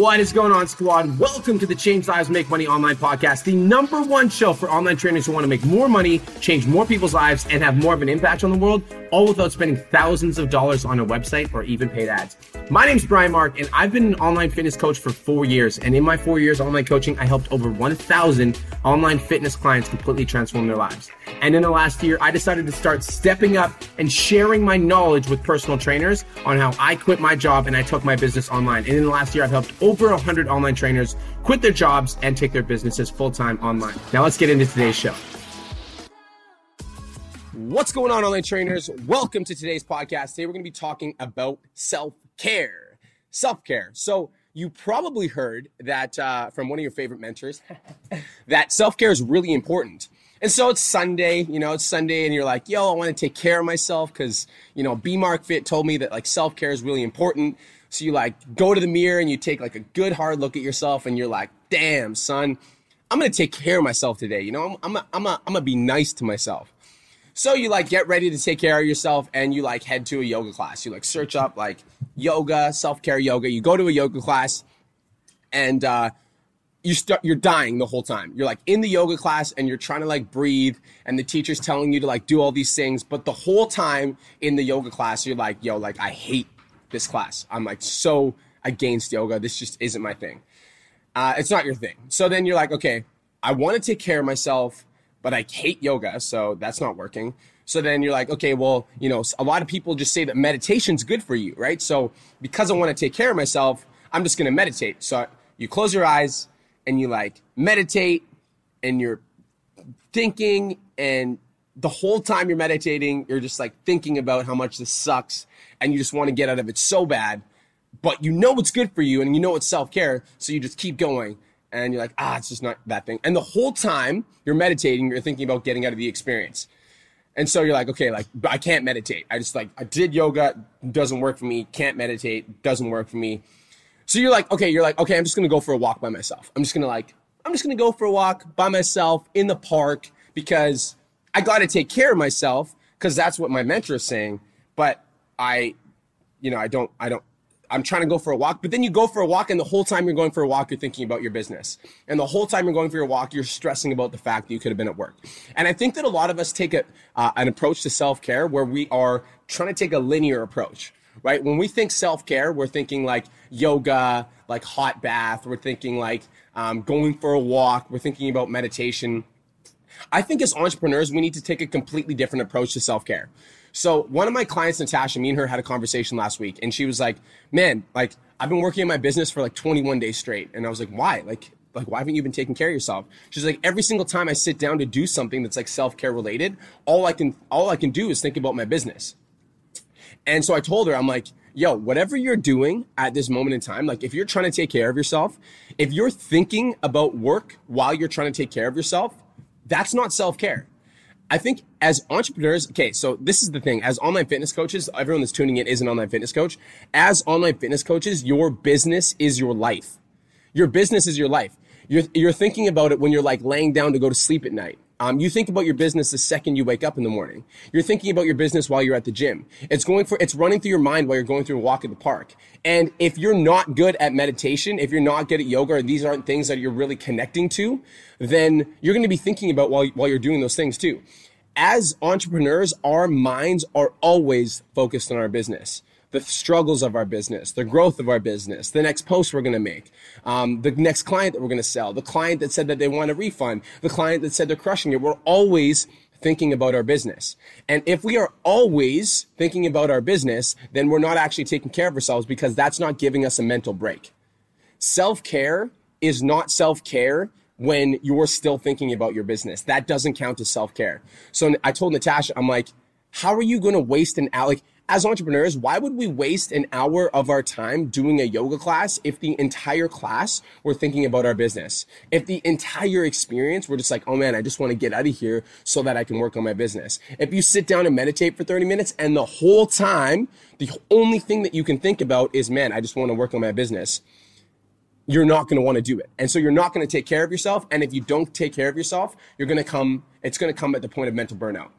What is going on, squad? Welcome to the Change Lives Make Money Online podcast, the number one show for online trainers who want to make more money, change more people's lives, and have more of an impact on the world, all without spending thousands of dollars on a website or even paid ads. My name is Brian Mark, and I've been an online fitness coach for four years. And in my four years online coaching, I helped over 1,000 online fitness clients completely transform their lives. And in the last year, I decided to start stepping up and sharing my knowledge with personal trainers on how I quit my job and I took my business online. And in the last year, I've helped over 100 online trainers quit their jobs and take their businesses full time online. Now, let's get into today's show. What's going on, online trainers? Welcome to today's podcast. Today, we're going to be talking about self care. Self care. So, you probably heard that uh, from one of your favorite mentors that self care is really important. And so it's Sunday, you know, it's Sunday, and you're like, yo, I want to take care of myself because, you know, B Mark Fit told me that like self care is really important. So you like go to the mirror and you take like a good hard look at yourself and you're like, damn, son, I'm to take care of myself today. You know, I'm, I'm, I'm, I'm to be nice to myself. So you like get ready to take care of yourself and you like head to a yoga class. You like search up like yoga, self-care yoga. You go to a yoga class and uh, you start you're dying the whole time. You're like in the yoga class and you're trying to like breathe and the teacher's telling you to like do all these things, but the whole time in the yoga class you're like, yo, like I hate this class. I'm like so against yoga. This just isn't my thing. Uh, it's not your thing. So then you're like, okay, I want to take care of myself but I hate yoga, so that's not working. So then you're like, okay, well, you know, a lot of people just say that meditation's good for you, right? So because I want to take care of myself, I'm just going to meditate. So you close your eyes and you like meditate and you're thinking and the whole time you're meditating, you're just like thinking about how much this sucks and you just want to get out of it so bad, but you know it's good for you and you know it's self-care, so you just keep going and you're like, ah, it's just not that thing. And the whole time you're meditating, you're thinking about getting out of the experience. And so you're like, okay, like I can't meditate. I just like I did yoga, doesn't work for me. Can't meditate, doesn't work for me. So you're like, okay, you're like, okay, I'm just gonna go for a walk by myself. I'm just gonna like, I'm just gonna go for a walk by myself in the park because I got to take care of myself because that's what my mentor is saying. But I, you know, I don't, I don't, I'm trying to go for a walk, but then you go for a walk and the whole time you're going for a walk, you're thinking about your business. And the whole time you're going for your walk, you're stressing about the fact that you could have been at work. And I think that a lot of us take a, uh, an approach to self-care where we are trying to take a linear approach, right? When we think self-care, we're thinking like yoga, like hot bath. We're thinking like um, going for a walk. We're thinking about meditation. I think as entrepreneurs, we need to take a completely different approach to self-care. So one of my clients, Natasha, me and her had a conversation last week, and she was like, "Man, like I've been working in my business for like 21 days straight," and I was like, "Why? Like." Like, why haven't you been taking care of yourself? She's like, every single time I sit down to do something that's like self care related, all I can all I can do is think about my business. And so I told her, I'm like, yo, whatever you're doing at this moment in time, like if you're trying to take care of yourself, if you're thinking about work while you're trying to take care of yourself, that's not self care. I think as entrepreneurs, okay, so this is the thing. As online fitness coaches, everyone that's tuning in is an online fitness coach. As online fitness coaches, your business is your life. Your business is your life. You're, you're thinking about it when you're like laying down to go to sleep at night. Um, you think about your business the second you wake up in the morning. You're thinking about your business while you're at the gym. It's going for, it's running through your mind while you're going through a walk in the park. And if you're not good at meditation, if you're not good at yoga, these aren't things that you're really connecting to, then you're going to be thinking about while, while you're doing those things too. As entrepreneurs, our minds are always focused on our business the struggles of our business, the growth of our business, the next post we're going to make, um, the next client that we're going to sell, the client that said that they want a refund, the client that said they're crushing it. We're always thinking about our business. And if we are always thinking about our business, then we're not actually taking care of ourselves because that's not giving us a mental break. Self care is not self care when you're still thinking about your business. That doesn't count as self care. So I told Natasha, I'm like, how are you going to waste an hour? Like, as entrepreneurs, why would we waste an hour of our time doing a yoga class if the entire class we're thinking about our business? If the entire experience we're just like, oh man, I just want to get out of here so that I can work on my business. If you sit down and meditate for 30 minutes and the whole time, the only thing that you can think about is, man, I just want to work on my business. You're not going to want to do it. And so you're not going to take care of yourself. And if you don't take care of yourself, you're going to come, it's going to come at the point of mental burnout.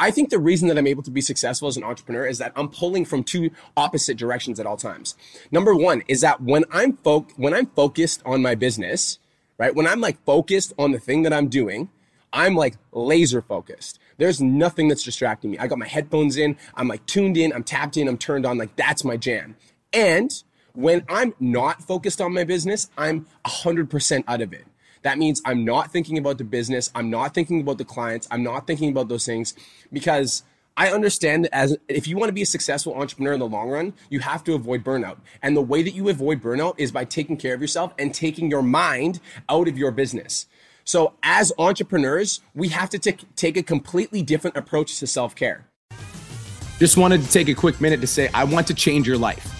I think the reason that I'm able to be successful as an entrepreneur is that I'm pulling from two opposite directions at all times. Number one is that when I'm fo- when I'm focused on my business, right? When I'm like focused on the thing that I'm doing, I'm like laser focused. There's nothing that's distracting me. I got my headphones in. I'm like tuned in. I'm tapped in. I'm turned on. Like that's my jam. And when I'm not focused on my business, I'm 100% out of it. That means I'm not thinking about the business. I'm not thinking about the clients. I'm not thinking about those things because I understand that as if you want to be a successful entrepreneur in the long run, you have to avoid burnout. And the way that you avoid burnout is by taking care of yourself and taking your mind out of your business. So as entrepreneurs, we have to t- take a completely different approach to self-care. Just wanted to take a quick minute to say I want to change your life.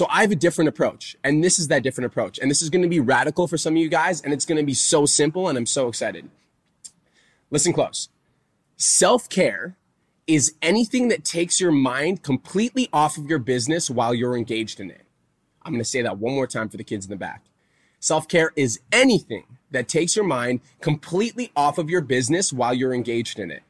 So I have a different approach, and this is that different approach. And this is going to be radical for some of you guys, and it's going to be so simple, and I'm so excited. Listen close. Self care is anything that takes your mind completely off of your business while you're engaged in it. I'm going to say that one more time for the kids in the back. Self care is anything that takes your mind completely off of your business while you're engaged in it.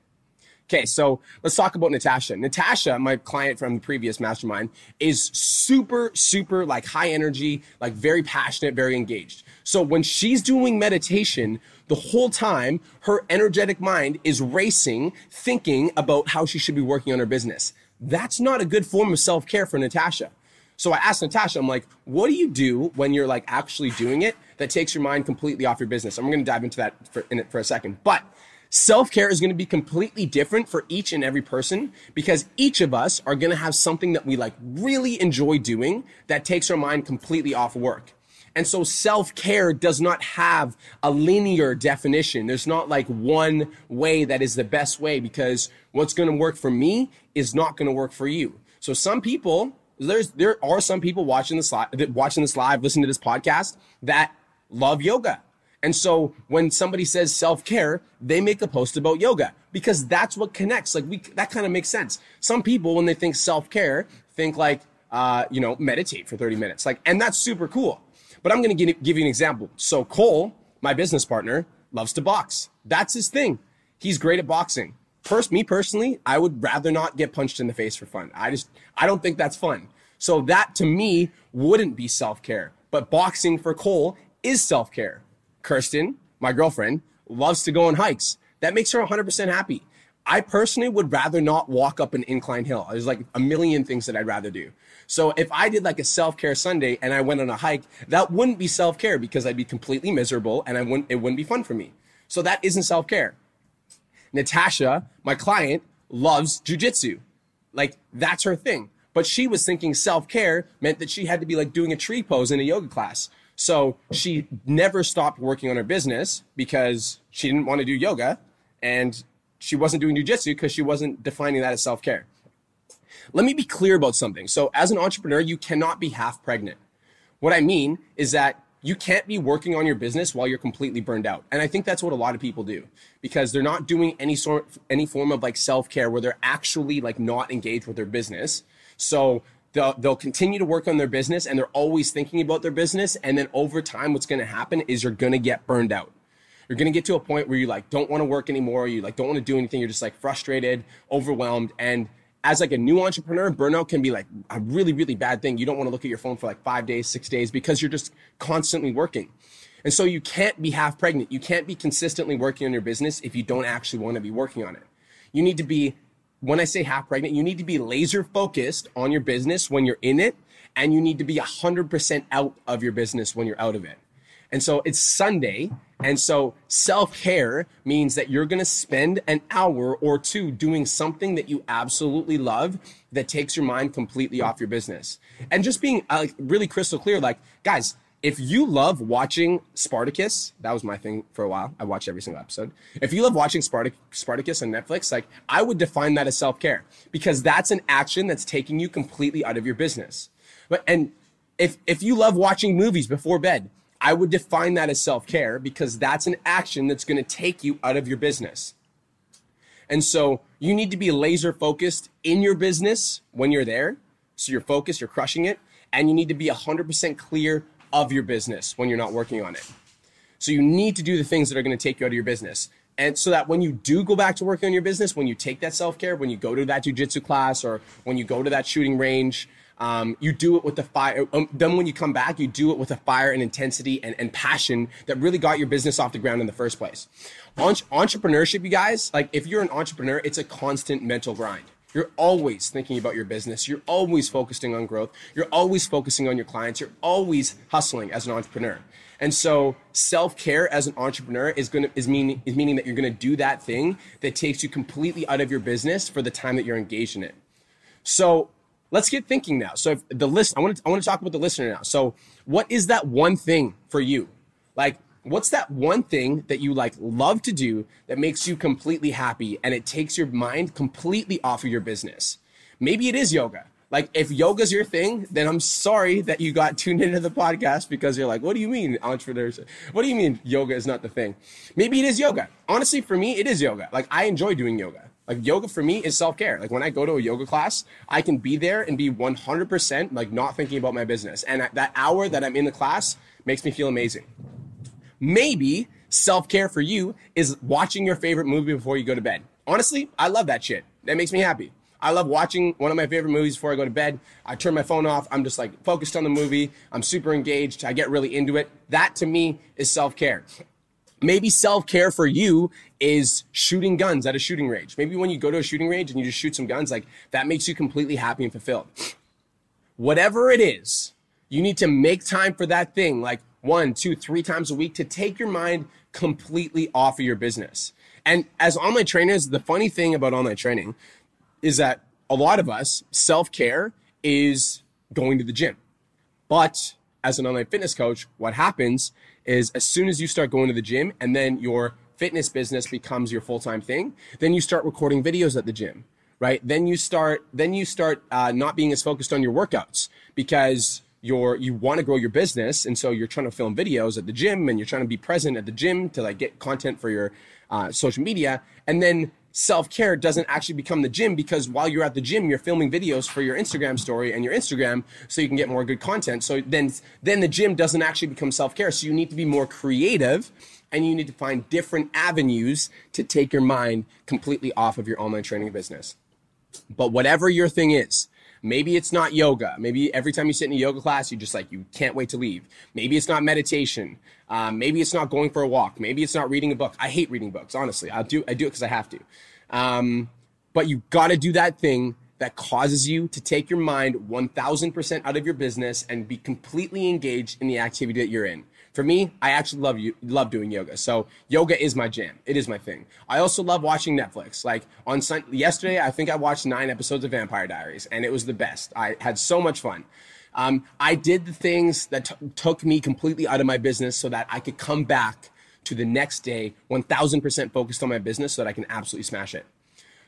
Okay, so let's talk about Natasha. Natasha, my client from the previous mastermind, is super, super like high energy, like very passionate, very engaged. So when she's doing meditation, the whole time her energetic mind is racing, thinking about how she should be working on her business. That's not a good form of self care for Natasha. So I asked Natasha, I'm like, what do you do when you're like actually doing it that takes your mind completely off your business? I'm going to dive into that for, in it for a second. But Self care is going to be completely different for each and every person because each of us are going to have something that we like really enjoy doing that takes our mind completely off work. And so self care does not have a linear definition. There's not like one way that is the best way because what's going to work for me is not going to work for you. So some people, there's, there are some people watching this live, watching this live, listening to this podcast that love yoga and so when somebody says self care, they make a post about yoga because that's what connects. Like we, that kind of makes sense. Some people, when they think self care, think like, uh, you know, meditate for 30 minutes. Like, and that's super cool. But I'm going to give you an example. So Cole, my business partner, loves to box. That's his thing. He's great at boxing. First, me personally, I would rather not get punched in the face for fun. I just, I don't think that's fun. So that to me wouldn't be self care. But boxing for Cole is self care. Kirsten, my girlfriend, loves to go on hikes. That makes her 100% happy. I personally would rather not walk up an incline hill. There's like a million things that I'd rather do. So if I did like a self-care Sunday and I went on a hike, that wouldn't be self-care because I'd be completely miserable and I wouldn't it wouldn't be fun for me. So that isn't self-care. Natasha, my client, loves jujitsu. Like that's her thing. But she was thinking self-care meant that she had to be like doing a tree pose in a yoga class. So she never stopped working on her business because she didn't want to do yoga and she wasn't doing jujitsu because she wasn't defining that as self care. Let me be clear about something. So, as an entrepreneur, you cannot be half pregnant. What I mean is that you can't be working on your business while you're completely burned out. And I think that's what a lot of people do because they're not doing any sort any form of like self-care where they're actually like not engaged with their business. So they'll, they'll continue to work on their business and they're always thinking about their business. And then over time, what's going to happen is you're going to get burned out. You're going to get to a point where you like don't want to work anymore. You like don't want to do anything. You're just like frustrated, overwhelmed. And as like a new entrepreneur, burnout can be like a really, really bad thing. You don't want to look at your phone for like five days, six days because you're just constantly working. And so you can't be half pregnant. You can't be consistently working on your business if you don't actually want to be working on it. You need to be when I say half pregnant, you need to be laser focused on your business when you're in it, and you need to be 100% out of your business when you're out of it. And so it's Sunday. And so self care means that you're going to spend an hour or two doing something that you absolutely love that takes your mind completely off your business. And just being uh, like really crystal clear, like, guys, if you love watching Spartacus, that was my thing for a while. I watched every single episode. If you love watching Spartac- Spartacus on Netflix, like I would define that as self care because that's an action that's taking you completely out of your business. But and if if you love watching movies before bed, I would define that as self care because that's an action that's going to take you out of your business. And so you need to be laser focused in your business when you're there. So you're focused, you're crushing it, and you need to be 100% clear of your business when you're not working on it. So you need to do the things that are going to take you out of your business. And so that when you do go back to working on your business, when you take that self care, when you go to that jujitsu class or when you go to that shooting range, um, you do it with the fire. Um, then when you come back, you do it with a fire and intensity and, and passion that really got your business off the ground in the first place. entrepreneurship, you guys, like if you're an entrepreneur, it's a constant mental grind. You're always thinking about your business. You're always focusing on growth. You're always focusing on your clients. You're always hustling as an entrepreneur. And so self-care as an entrepreneur is going to is meaning is meaning that you're going to do that thing that takes you completely out of your business for the time that you're engaged in it. So let's get thinking now. So if the list, I want to I want to talk about the listener now. So what is that one thing for you? Like what's that one thing that you like love to do that makes you completely happy and it takes your mind completely off of your business? Maybe it is yoga. Like if yoga's your thing, then I'm sorry that you got tuned into the podcast because you're like, what do you mean entrepreneurs? What do you mean yoga is not the thing? Maybe it is yoga. Honestly, for me, it is yoga. Like I enjoy doing yoga. Like yoga for me is self care. Like when I go to a yoga class, I can be there and be 100% like not thinking about my business. And that hour that I'm in the class makes me feel amazing. Maybe self care for you is watching your favorite movie before you go to bed. Honestly, I love that shit. That makes me happy. I love watching one of my favorite movies before I go to bed. I turn my phone off. I'm just like focused on the movie. I'm super engaged. I get really into it. That to me is self care. Maybe self care for you is shooting guns at a shooting range. Maybe when you go to a shooting range and you just shoot some guns, like that makes you completely happy and fulfilled. Whatever it is, you need to make time for that thing, like one, two, three times a week to take your mind completely off of your business. And as online trainers, the funny thing about online training is that a lot of us, self care is going to the gym. But as an online fitness coach, what happens is as soon as you start going to the gym and then your fitness business becomes your full-time thing, then you start recording videos at the gym, right? Then you start, then you start uh, not being as focused on your workouts because you're you want to grow your business and so you're trying to film videos at the gym and you're trying to be present at the gym to like get content for your uh, social media and then self-care doesn't actually become the gym because while you're at the gym you're filming videos for your Instagram story and your Instagram so you can get more good content. So then then the gym doesn't actually become self-care. So you need to be more creative and you need to find different avenues to take your mind completely off of your online training business. But whatever your thing is Maybe it's not yoga. Maybe every time you sit in a yoga class, you just like, you can't wait to leave. Maybe it's not meditation. Um, maybe it's not going for a walk. Maybe it's not reading a book. I hate reading books, honestly. I do, I do it because I have to. Um, but you got to do that thing that causes you to take your mind 1000% out of your business and be completely engaged in the activity that you're in. For me, I actually love you love doing yoga. So yoga is my jam. It is my thing. I also love watching Netflix. Like on sun- yesterday, I think I watched nine episodes of Vampire Diaries, and it was the best. I had so much fun. Um, I did the things that t- took me completely out of my business so that I could come back to the next day 1000% focused on my business so that I can absolutely smash it.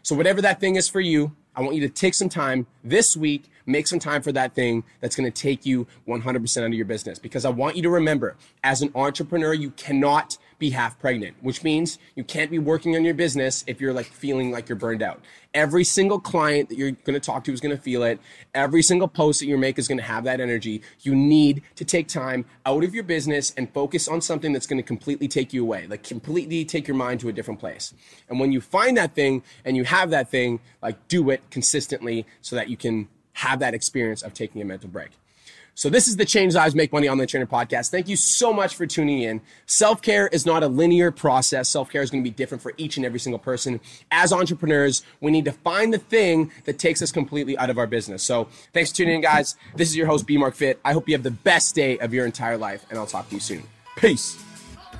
So whatever that thing is for you, I want you to take some time this week, make some time for that thing that's going to take you 100% out of your business. Because I want you to remember, as an entrepreneur, you cannot be half pregnant, which means you can't be working on your business if you're like feeling like you're burned out. Every single client that you're going to talk to is going to feel it. Every single post that you make is going to have that energy. You need to take time out of your business and focus on something that's going to completely take you away, like completely take your mind to a different place. And when you find that thing and you have that thing, like do it consistently so that you can have that experience of taking a mental break. So this is the Change Lives Make Money Online Trainer podcast. Thank you so much for tuning in. Self-care is not a linear process. Self-care is going to be different for each and every single person. As entrepreneurs, we need to find the thing that takes us completely out of our business. So thanks for tuning in, guys. This is your host, B Mark Fit. I hope you have the best day of your entire life, and I'll talk to you soon. Peace.